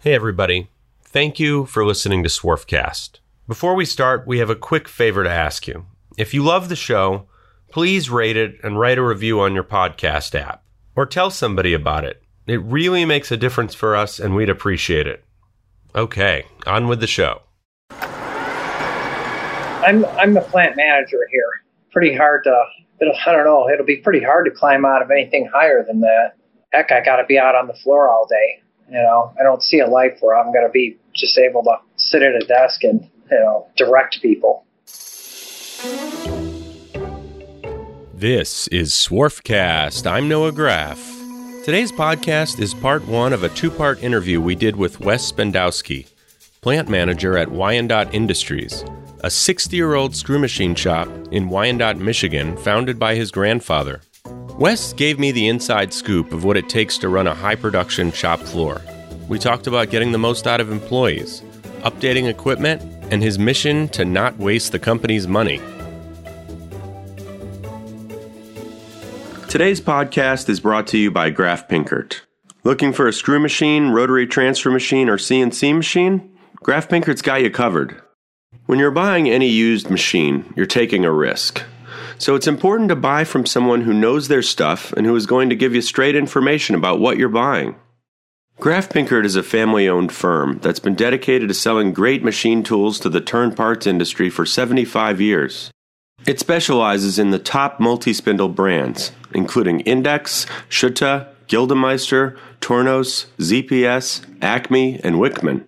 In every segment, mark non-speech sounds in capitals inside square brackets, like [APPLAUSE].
Hey, everybody. Thank you for listening to Swarfcast. Before we start, we have a quick favor to ask you. If you love the show, please rate it and write a review on your podcast app, or tell somebody about it. It really makes a difference for us, and we'd appreciate it. Okay, on with the show. I'm I'm the plant manager here. Pretty hard to. I don't know. It'll be pretty hard to climb out of anything higher than that. Heck, I got to be out on the floor all day. You know, I don't see a life where I'm going to be just able to sit at a desk and you know direct people. This is Swarfcast. I'm Noah Graff. Today's podcast is part one of a two part interview we did with Wes Spandowski, plant manager at Wyandotte Industries, a 60 year old screw machine shop in Wyandotte, Michigan, founded by his grandfather. Wes gave me the inside scoop of what it takes to run a high production shop floor. We talked about getting the most out of employees, updating equipment, and his mission to not waste the company's money. Today's podcast is brought to you by Graf Pinkert. Looking for a screw machine, rotary transfer machine, or CNC machine? Graf Pinkert's got you covered. When you're buying any used machine, you're taking a risk. So it's important to buy from someone who knows their stuff and who is going to give you straight information about what you're buying. Graf Pinkert is a family owned firm that's been dedicated to selling great machine tools to the turn parts industry for 75 years. It specializes in the top multi spindle brands, including Index, Schutte, Gildemeister, Tornos, ZPS, Acme, and Wickman.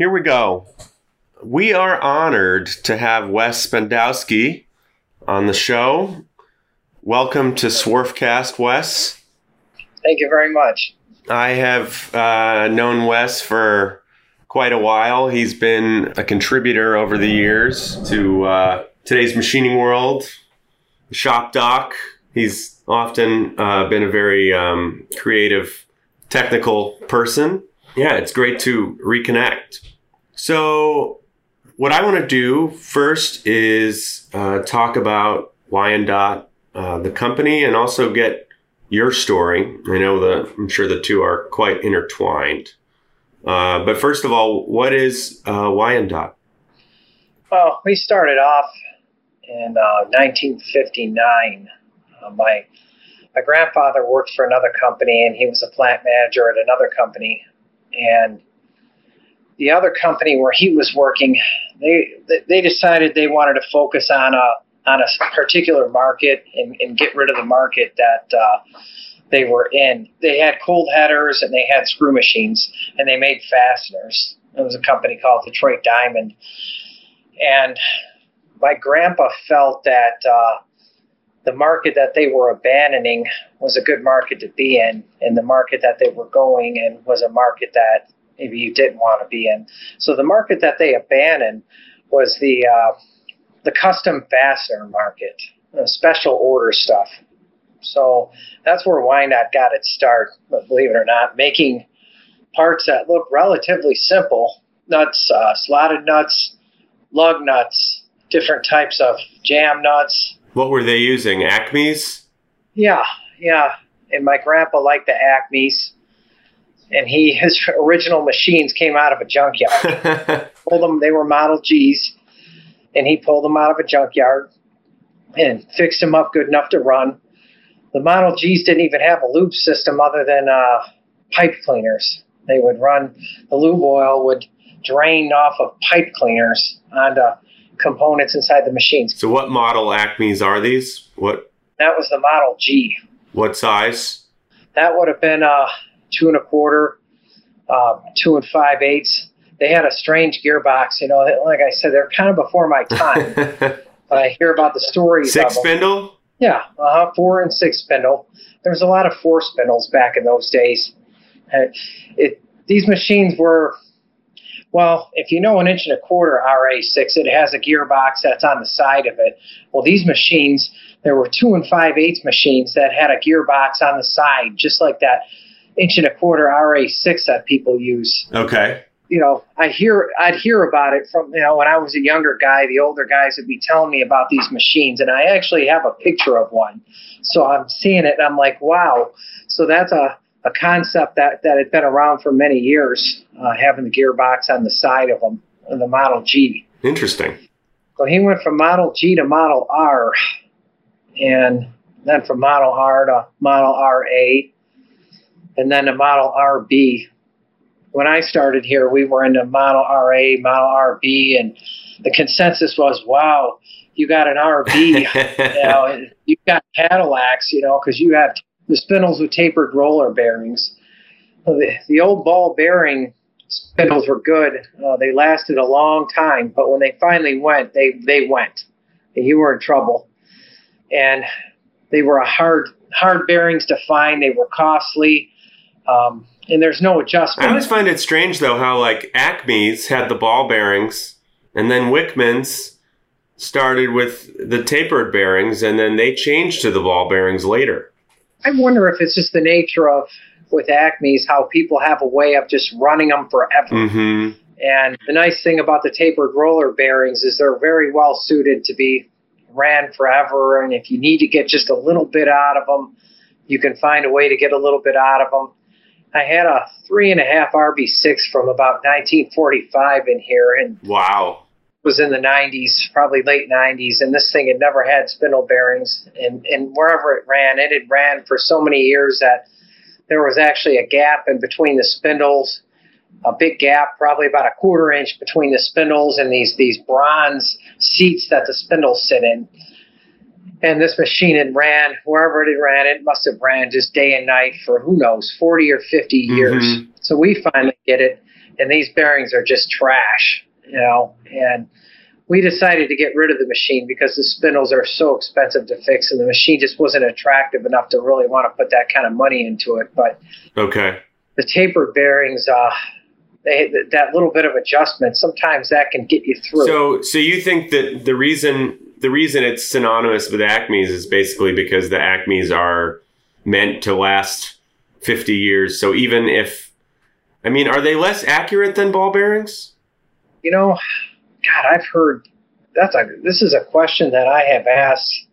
here we go. We are honored to have Wes Spandowski on the show. Welcome to Swarfcast, Wes. Thank you very much. I have uh, known Wes for quite a while. He's been a contributor over the years to uh, today's machining world, shop doc. He's often uh, been a very um, creative, technical person. Yeah, it's great to reconnect. So, what I want to do first is uh, talk about Wyandotte, uh, the company, and also get your story. I know that I'm sure the two are quite intertwined. Uh, but first of all, what is uh, Wyandotte? Well, we started off in uh, 1959. Uh, my my grandfather worked for another company, and he was a plant manager at another company. And the other company where he was working, they they decided they wanted to focus on a on a particular market and, and get rid of the market that uh, they were in. They had cold headers and they had screw machines and they made fasteners. It was a company called Detroit Diamond. And my grandpa felt that uh, the market that they were abandoning was a good market to be in, and the market that they were going in was a market that maybe you didn't want to be in. So the market that they abandoned was the uh, the custom fastener market, special order stuff. So that's where Wyandotte got its start, believe it or not, making parts that look relatively simple nuts, uh, slotted nuts, lug nuts, different types of jam nuts. What were they using? Acme's? Yeah, yeah. And my grandpa liked the Acme's. And he [LAUGHS] his original machines came out of a junkyard. [LAUGHS] pulled them, they were Model G's, and he pulled them out of a junkyard and fixed them up good enough to run the Model Gs didn't even have a lube system other than uh, pipe cleaners. They would run the lube oil would drain off of pipe cleaners onto components inside the machines. So, what model Acme's are these? What? That was the Model G. What size? That would have been uh, two and a quarter, uh, two and five eighths. They had a strange gearbox. You know, like I said, they're kind of before my time. [LAUGHS] but I hear about the stories. Six spindle. Yeah, uh, four and six spindle. There was a lot of four spindles back in those days. Uh, it these machines were, well, if you know an inch and a quarter RA6, it has a gearbox that's on the side of it. Well, these machines, there were two and five eighths machines that had a gearbox on the side, just like that inch and a quarter RA6 that people use. Okay. You know, I hear I'd hear about it from you know when I was a younger guy. The older guys would be telling me about these machines, and I actually have a picture of one. So I'm seeing it, and I'm like, wow. So that's a a concept that, that had been around for many years, uh, having the gearbox on the side of them, the Model G. Interesting. So he went from Model G to Model R, and then from Model R to Model RA, and then to Model RB. When I started here, we were into Model RA, Model RB, and the consensus was, wow, you got an RB, [LAUGHS] you know, you got Cadillacs, you know, because you have the spindles with tapered roller bearings. The, the old ball bearing spindles were good. Uh, they lasted a long time, but when they finally went, they, they went. You were in trouble. And they were a hard hard bearings to find. They were costly. Um, and there's no adjustment. I always find it strange though how like Acme's had the ball bearings, and then Wickman's started with the tapered bearings, and then they changed to the ball bearings later. I wonder if it's just the nature of with Acme's how people have a way of just running them forever. Mm-hmm. And the nice thing about the tapered roller bearings is they're very well suited to be ran forever. And if you need to get just a little bit out of them, you can find a way to get a little bit out of them. I had a three and a half RB6 from about 1945 in here, and wow, was in the 90s, probably late 90s, and this thing had never had spindle bearings. And, and wherever it ran, it had ran for so many years that there was actually a gap in between the spindles, a big gap, probably about a quarter inch between the spindles and these these bronze seats that the spindles sit in. And this machine had ran wherever it had ran, it must have ran just day and night for who knows, 40 or 50 years. Mm-hmm. So we finally get it, and these bearings are just trash you know, and we decided to get rid of the machine because the spindles are so expensive to fix, and the machine just wasn't attractive enough to really want to put that kind of money into it. But okay, the tapered bearings, uh, they, that little bit of adjustment, sometimes that can get you through. So, so you think that the reason the reason it's synonymous with Acme's is basically because the Acme's are meant to last fifty years. So even if, I mean, are they less accurate than ball bearings? You know, God, I've heard that's a this is a question that I have asked.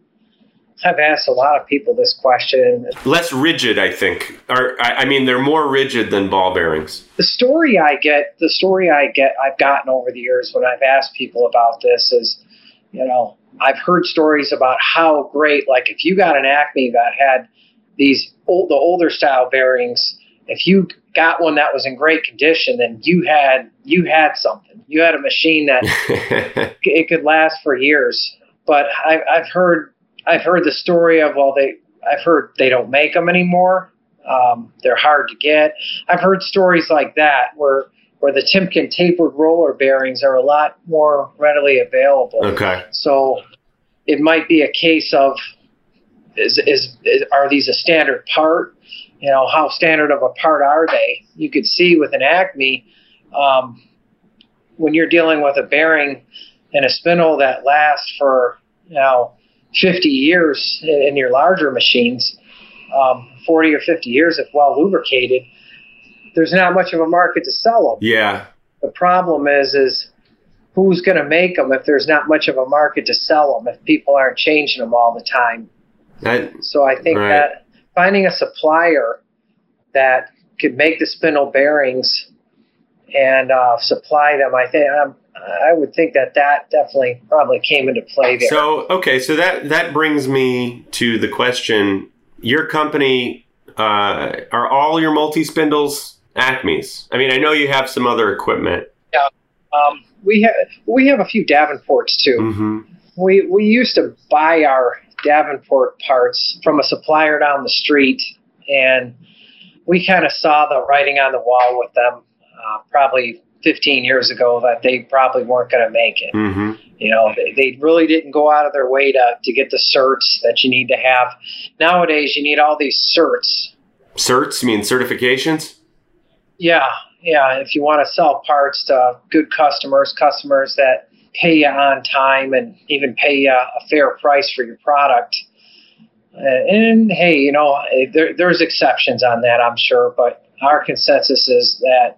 I've asked a lot of people this question. Less rigid, I think. Or I, I mean, they're more rigid than ball bearings. The story I get, the story I get, I've gotten over the years when I've asked people about this is, you know, I've heard stories about how great, like if you got an Acme that had these old, the older style bearings, if you got one that was in great condition, then you had you had something. You had a machine that [LAUGHS] it could last for years. But I, I've heard I've heard the story of well they I've heard they don't make them anymore. Um, they're hard to get. I've heard stories like that where where the Timken tapered roller bearings are a lot more readily available. Okay. So it might be a case of is, is, is are these a standard part? You know, how standard of a part are they? You could see with an Acme, um, when you're dealing with a bearing and a spindle that lasts for you know 50 years in, your larger machines, um, 40 or 50 years if well lubricated, there's not much of a market to sell them. Yeah. The problem is is who's going to make them if there's not much of a market to sell them if people aren't changing them all the time. So I think right. that finding a supplier that could make the spindle bearings and uh, supply them. I think um, I would think that that definitely probably came into play there. So okay, so that that brings me to the question: Your company uh, are all your multi spindles Acme's? I mean, I know you have some other equipment. Yeah, um, we have we have a few Davenports too. Mm-hmm. We we used to buy our Davenport parts from a supplier down the street, and we kind of saw the writing on the wall with them uh, probably 15 years ago that they probably weren't going to make it. Mm-hmm. You know, they, they really didn't go out of their way to, to get the certs that you need to have. Nowadays, you need all these certs. Certs? You mean certifications? Yeah. yeah, if you want to sell parts to good customers, customers that pay you on time and even pay you a fair price for your product. Uh, and hey, you know, there, there's exceptions on that, I'm sure, but our consensus is that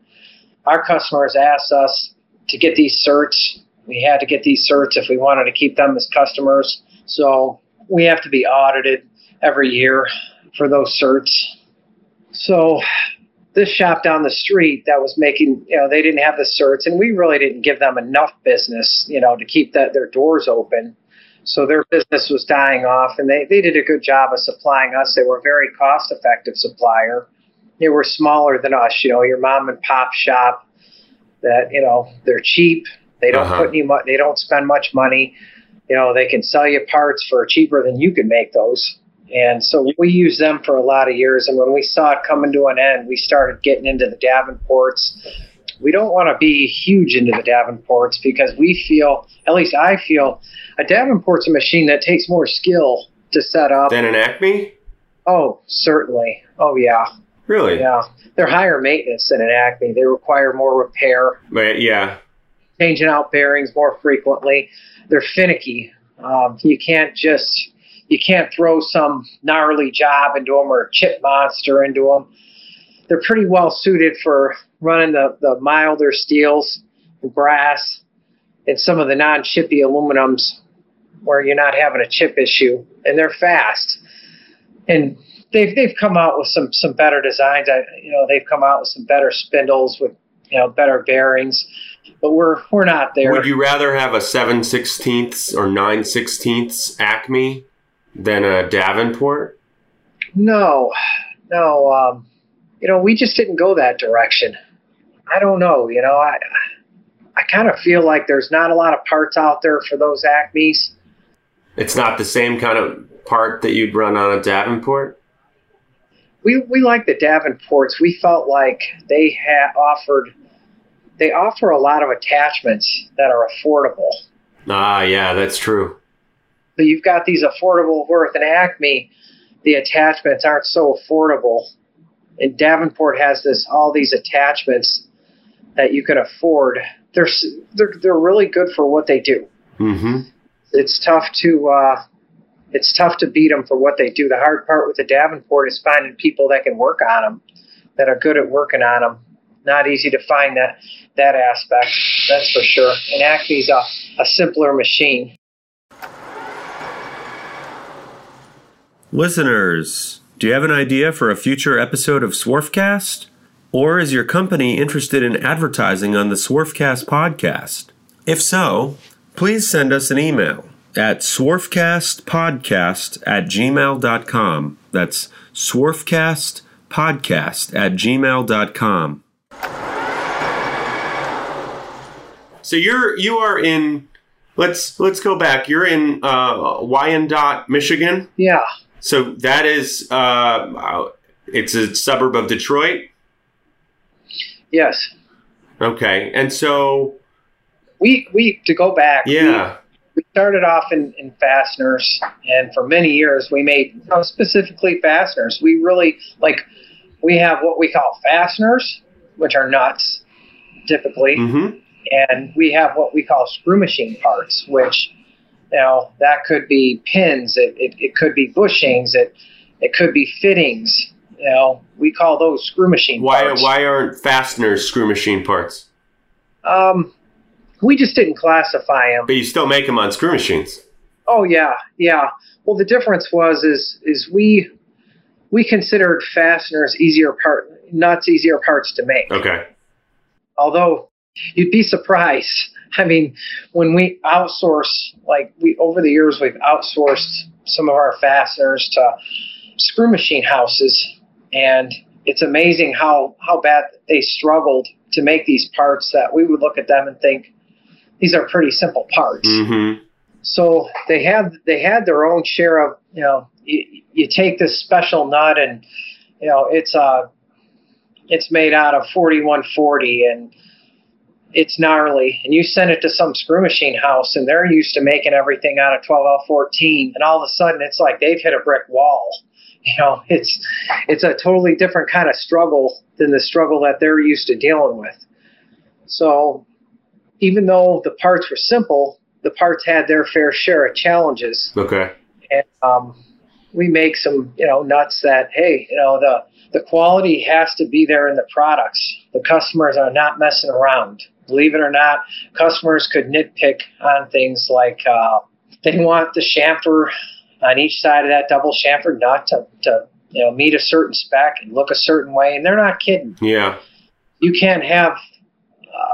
our customers asked us to get these certs. We had to get these certs if we wanted to keep them as customers. So we have to be audited every year for those certs. So this shop down the street that was making, you know, they didn't have the certs, and we really didn't give them enough business, you know, to keep that their doors open. So their business was dying off, and they, they did a good job of supplying us. They were a very cost effective supplier. They were smaller than us, you know, your mom and pop shop that, you know, they're cheap. They don't Uh-huh. put any money, they don't spend much money. You know, they can sell you parts for cheaper than you can make those. And so we used them for a lot of years. And when we saw it coming to an end, we started getting into the Davenports. We don't want to be huge into the Davenports because we feel, at least I feel, a Davenport's a machine that takes more skill to set up. than an Acme? Oh, certainly. Oh, yeah. Really? Yeah. They're higher maintenance than an Acme. They require more repair, But yeah. changing out bearings more frequently. They're finicky. Um, you can't just you can't throw some gnarly job into them or a chip monster into them. They're pretty well suited for running the, the milder steels, and brass, and some of the non-chippy aluminums where you're not having a chip issue, and they're fast. And they've they've come out with some some better designs. I, you know, they've come out with some better spindles with you know better bearings, but we're we're not there. Would you rather have a 7 sixteenths or 9 sixteenths Acme than a Davenport? No, no. Um, you know, we just didn't go that direction. I don't know. You know, I I kind of feel like there's not a lot of parts out there for those Acmes. It's not the same kind of part that you'd run on a Davenport? We we like the Davenports. We felt like they had offered they offer a lot of attachments that are affordable. Ah, yeah, that's true. So you've got these affordable worth an Acme, the attachments aren't so affordable. And Davenport has this all these attachments that you can afford. They're they're they're really good for what they do. Mm-hmm. It's tough to uh, it's tough to beat them for what they do. The hard part with the Davenport is finding people that can work on them, that are good at working on them. Not easy to find that that aspect. That's for sure. And Acme's a, a simpler machine. Listeners, do you have an idea for a future episode of Swarfcast? Or is your company interested in advertising on the Swarfcast podcast? If so, please send us an email at swarfcastpodcast at gmail.com. That's swarfcastpodcast at gmail.com. So you're you are in let's let's go back. You're in uh Wyandotte, Michigan. Yeah. So that is uh it's a suburb of Detroit. Yes. Okay. And so We we to go back. yeah. We, started off in, in fasteners, and for many years we made you know, specifically fasteners. We really like we have what we call fasteners, which are nuts, typically, Mhm. and we have what we call screw machine parts, which you know that could be pins, it, it, it could be bushings, it it could be fittings. You know, we call those screw machine Why parts. why aren't fasteners screw machine parts? Um, we just didn't classify them. But you still make them on screw machines. Oh yeah, yeah. Well, the difference was is is we we considered fasteners easier part nuts easier parts to make. Okay. Although you'd be surprised. [LAUGHS] I mean, when we outsource, like we over the years we've outsourced some of our fasteners to screw machine houses, and it's amazing how how bad they struggled to make these parts that we would look at them and think these are pretty simple parts Mm-hmm. so they had they had their own share of you know you, you take this special nut and you know it's uh it's made out of 4140 and it's gnarly and you send it to some screw machine house and they're used to making everything out of 12L14 and all of a sudden it's like they've hit a brick wall [LAUGHS] You know, it's it's a totally different kind of struggle than the struggle that they're used to dealing with. So, even though the parts were simple, the parts had their fair share of challenges. Okay. And um, we make some, you know, nuts that hey, you know, the the quality has to be there in the products. The customers are not messing around. Believe it or not, customers could nitpick on things like uh, they want the chamfer on each side of that double chamfer nut to, to you know meet a certain spec and look a certain way, and they're not kidding. Yeah. You can't have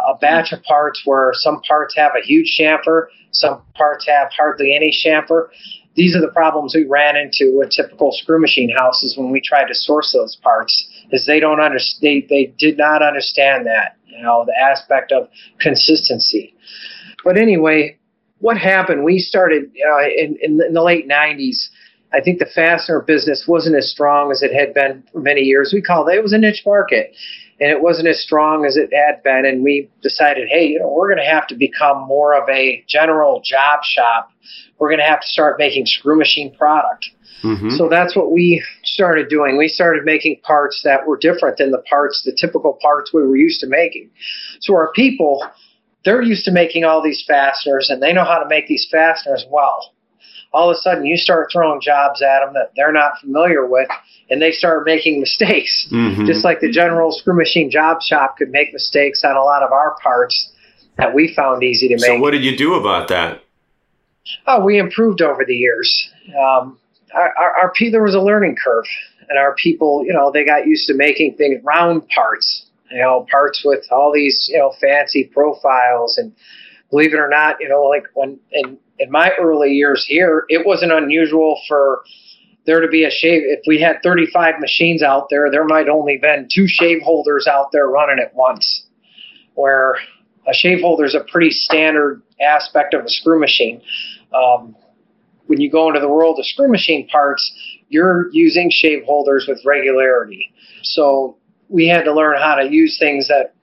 a batch of parts where some parts have a huge chamfer, some parts have hardly any chamfer. These are the problems we ran into with typical screw machine houses when we tried to source those parts. Is they don't understand they, they did not understand that you know the aspect of consistency. But anyway, what happened? We started uh, in, in, in the late '90s. I think the fastener business wasn't as strong as it had been for many years. We called it, it was a niche market and it wasn't as strong as it had been. And we decided, hey, you know, we're going to have to become more of a general job shop. We're going to have to start making screw machine product. Mm-hmm. So that's what we started doing. We started making parts that were different than the parts, the typical parts we were used to making. So our people, they're used to making all these fasteners and they know how to make these fasteners well. All of a sudden, you start throwing jobs at them that they're not familiar with, and they start making mistakes. Mm-hmm. Just like the general screw machine job shop could make mistakes on a lot of our parts that we found easy to make. So, what did you do about that? Oh, we improved over the years. Um, our, our, our there was a learning curve, and our people, you know, they got used to making things round parts, you know, parts with all these, you know, fancy profiles. And believe it or not, you know, like when in in my early years here, it wasn't unusual for there to be a shave. If we had 35 machines out there, there might only been two shave holders out there running at once. Where a shave holder is a pretty standard aspect of a screw machine. Um, when you go into the world of screw machine parts, you're using shave holders with regularity. So we had to learn how to use things that,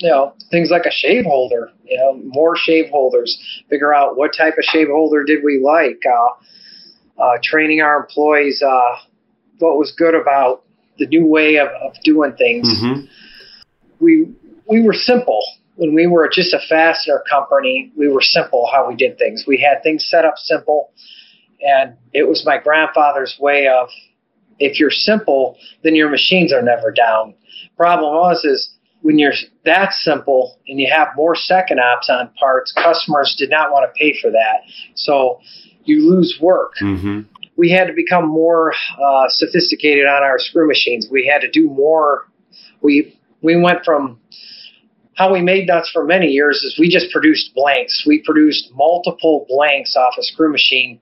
you know, things like a shave holder, you know, more shave holders, figure out what type of shave holder did we like. Uh, uh, training our employees uh, what was good about the new way of, of doing things. Mm-hmm. We we were simple when we were just a fastener company. We were simple how we did things. We had things set up simple, and it was my grandfather's way of if you're simple, then your machines are never down. Problem was is when you're that simple and you have more second ops on parts, customers did not want to pay for that. So you lose work. Mm-hmm. We had to become more uh, sophisticated on our screw machines. We had to do more. We we went from how we made nuts for many years is we just produced blanks. We produced multiple blanks off a screw machine.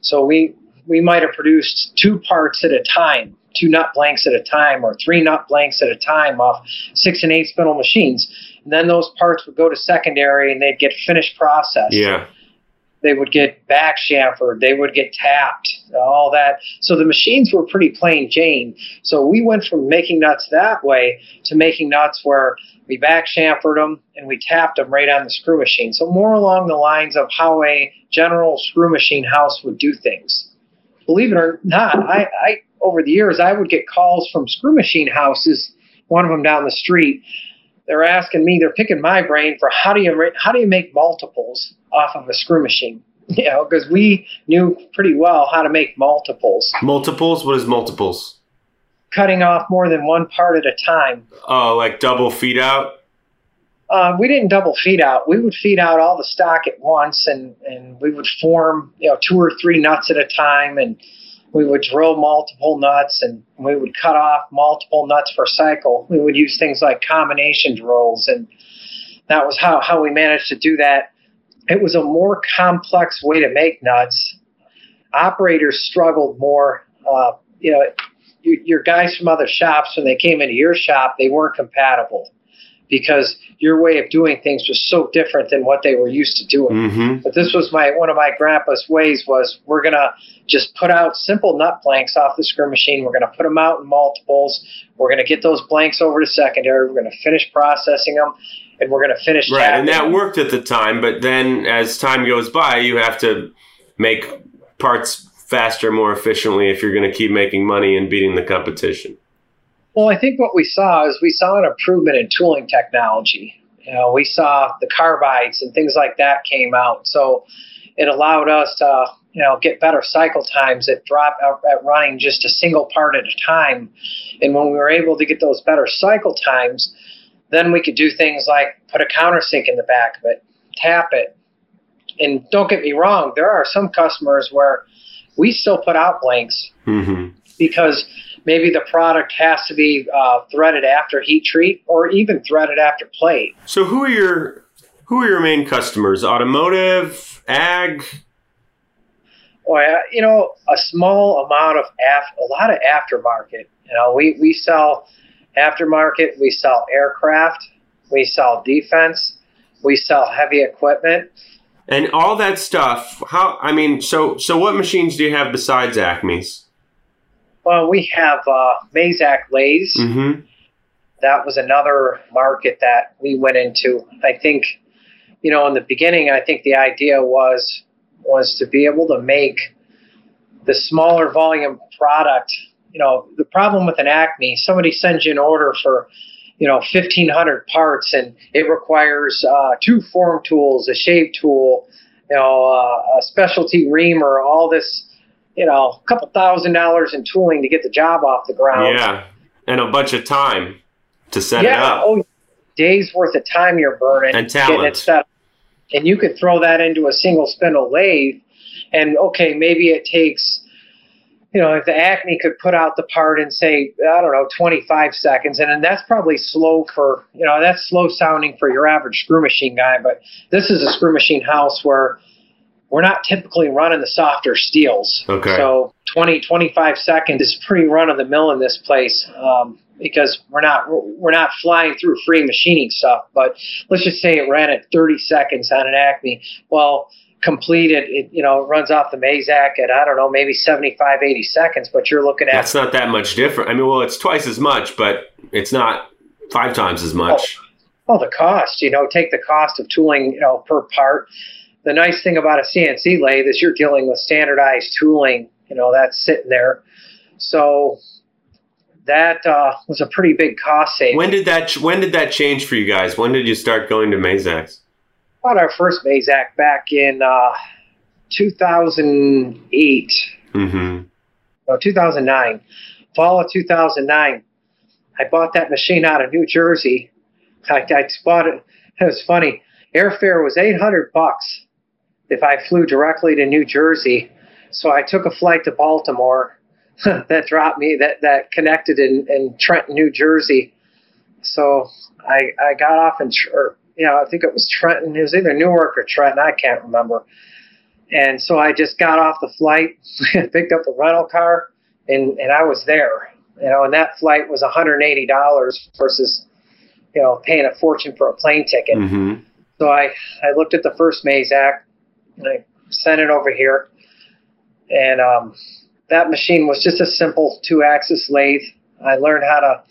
So we we might have produced two parts at a time, two nut blanks at a time, or three nut blanks at a time off six and eight spindle machines. And then those parts would go to secondary and they'd get finished processed. Yeah they would get back chamfered, they would get tapped, all that. So the machines were pretty plain Jane. So we went from making nuts that way to making nuts where we back chamfered them and we tapped them right on the screw machine. So more along the lines of how a general screw machine house would do things. Believe it or not, I, I over the years I would get calls from screw machine houses, one of them down the street. They're asking me, they're picking my brain for how do you how do you make multiples off of a screw machine. [LAUGHS] You know, because we knew pretty well how to make multiples. Multiples? What is multiples? Cutting off more than one part at a time. Oh, like double feed out? Uh, we didn't double feed out. We would feed out all the stock at once, and, and we would form you know two or three nuts at a time, and we would drill multiple nuts, and we would cut off multiple nuts per cycle. We would use things like combination drills, and that was how how we managed to do that it was a more complex way to make nuts. Operators struggled more. Uh, you know, your guys from other shops, when they came into your shop, they weren't compatible because your way of doing things was so different than what they were used to doing. Mm-hmm. But this was my one of my grandpa's ways was we're gonna just put out simple nut blanks off the screw machine. We're gonna put them out in multiples. We're gonna get those blanks over to secondary. We're gonna finish processing them, and we're going to finish. Right, and that worked at the time, but then as time goes by, you have to make parts faster, more efficiently if you're going to keep making money and beating the competition? Well, I think what we saw is we saw an improvement in tooling technology. You know, we saw the carbides and things like that came out, so it allowed us to you know get better cycle times at drop at running just a single part at a time. And when we were able to get those better cycle times, then we could do things like put a countersink in the back of it, tap it. And don't get me wrong, there are some customers where we still put out blanks mm-hmm. because maybe the product has to be uh, threaded after heat treat or even threaded after plate. So who are your who are your main customers? Automotive, ag. Well, you know, a small amount of af, a lot of aftermarket. You know, we we sell aftermarket, we sell aircraft, we sell defense, we sell heavy equipment. And all that stuff, how I mean, so so what machines do you have besides Acme's? Well, we have uh, Mazak lathes. Mm-hmm. That was another market that we went into. I think, you know, in the beginning, I think the idea was was to be able to make the smaller volume product. You know, the problem with an Acme, somebody sends you an order for, you know, 1,500 parts, and it requires uh, two form tools, a shave tool, you know, uh, a specialty reamer, all this you know, a couple thousand dollars in tooling to get the job off the ground. Yeah, and a bunch of time to set yeah, it up. Oh, days worth of time you're burning and talent. getting it set. And you could throw that into a single spindle lathe, and okay, maybe it takes, you know, if the Acme could put out the part in say, I don't know, 25 seconds, and, and that's probably slow for, you know, that's slow sounding for your average screw machine guy. But this is a screw machine house where we're not typically running the softer steels. Okay. So 20, 25 seconds is pretty run of the mill in this place um, because we're not we're not flying through free machining stuff. But let's just say it ran at 30 seconds on an Acme. Well, completed, it you know runs off the Mazak at I don't know maybe 75, 80 seconds. But you're looking at that's not that much different. I mean, well, it's twice as much, but it's not five times as much. Oh, well, the cost, you know, take the cost of tooling, you know, per part the nice thing about a CNC lathe is you're dealing with standardized tooling, you know, that's sitting there. So that uh, was a pretty big cost saving. When did that When did that change for you guys? When did you start going to Mazaks? Bought our first Mazak back in uh, 2008. Mm-hmm. No, 2009. Fall of 2009. I bought that machine out of New Jersey. I, I bought it. It was funny. Airfare was 800 bucks if I flew directly to New Jersey. So I took a flight to Baltimore [LAUGHS] that dropped me that that connected in, in Trenton, New Jersey. So I I got off in or you know I think it was Trenton. It was either Newark or Trenton. I can't remember. And so I just got off the flight, [LAUGHS] picked up a rental car, and and I was there. You know, and that flight was $180 versus you know paying a fortune for a plane ticket. Mm-hmm. So I I looked at the first Mazak I sent it over here, and um, that machine was just a simple two-axis lathe. I learned how to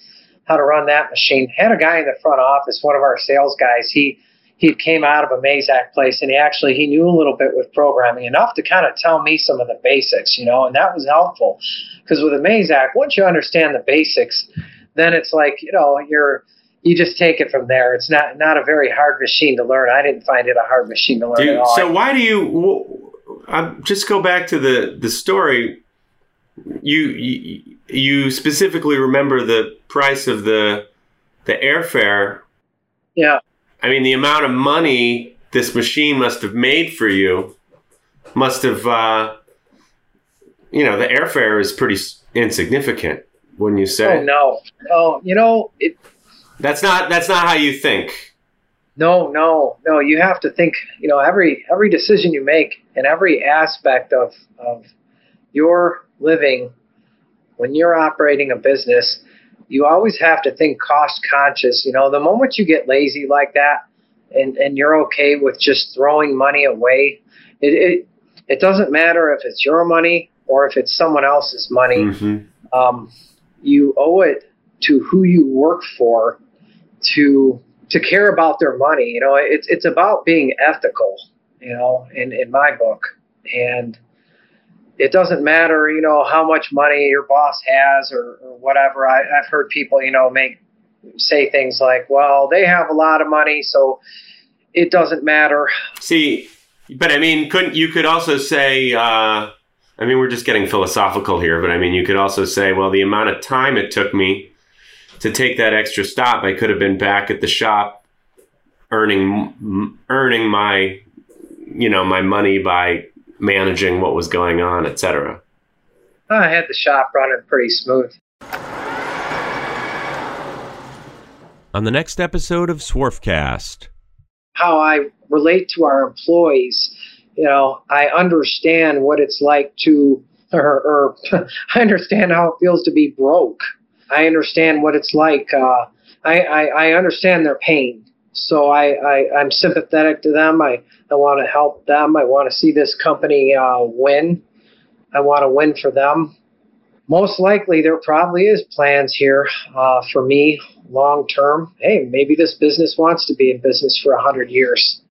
how to run that machine. Had a guy in the front office, one of our sales guys. He he came out of a Mazak place, and he actually he knew a little bit with programming enough to kind of tell me some of the basics, you know, and that was helpful because with a Mazak, once you understand the basics, then it's like you know you're you just take it from there. It's not not a very hard machine to learn. I didn't find it a hard machine to learn Dude, at all. So why do you? I just go back to the the story. You, you you specifically remember the price of the the airfare. Yeah. I mean, the amount of money this machine must have made for you must have. Uh, you know, the airfare is pretty insignificant when you say. Oh no, oh, you know it that's not that's not how you think. No, no, no. You have to think. You know, every every decision you make and every aspect of of your living when you're operating a business, you always have to think cost conscious. You know, the moment you get lazy like that, and and you're okay with just throwing money away, it it, it doesn't matter if it's your money or if it's someone else's money. Mm-hmm. Um, you owe it to who you work for to to care about their money. You know, it's it's about being ethical. You know, in in my book, and it doesn't matter, you know, how much money your boss has or, or whatever. I, I've heard people, you know, make say things like, "Well, they have a lot of money, so it doesn't matter." See, but I mean, couldn't you could also say? Uh, I mean, we're just getting philosophical here, but I mean, you could also say, well, the amount of time it took me to take that extra stop, I could have been back at the shop earning earning my you know my money by managing what was going on, etc. I had the shop running pretty smooth. On the next episode of Swarfcast, how I relate to our employees, you know, I understand what it's like to, [LAUGHS] or, or [LAUGHS] I understand how it feels to be broke. I understand what it's like. Uh, I, I, I understand their pain. So I, I, I'm sympathetic to them. I, I want to help them. I want to see this company uh, win. I want to win for them. Most likely, there probably is plans here uh, for me long term. Hey, maybe this business wants to be in business for a hundred years.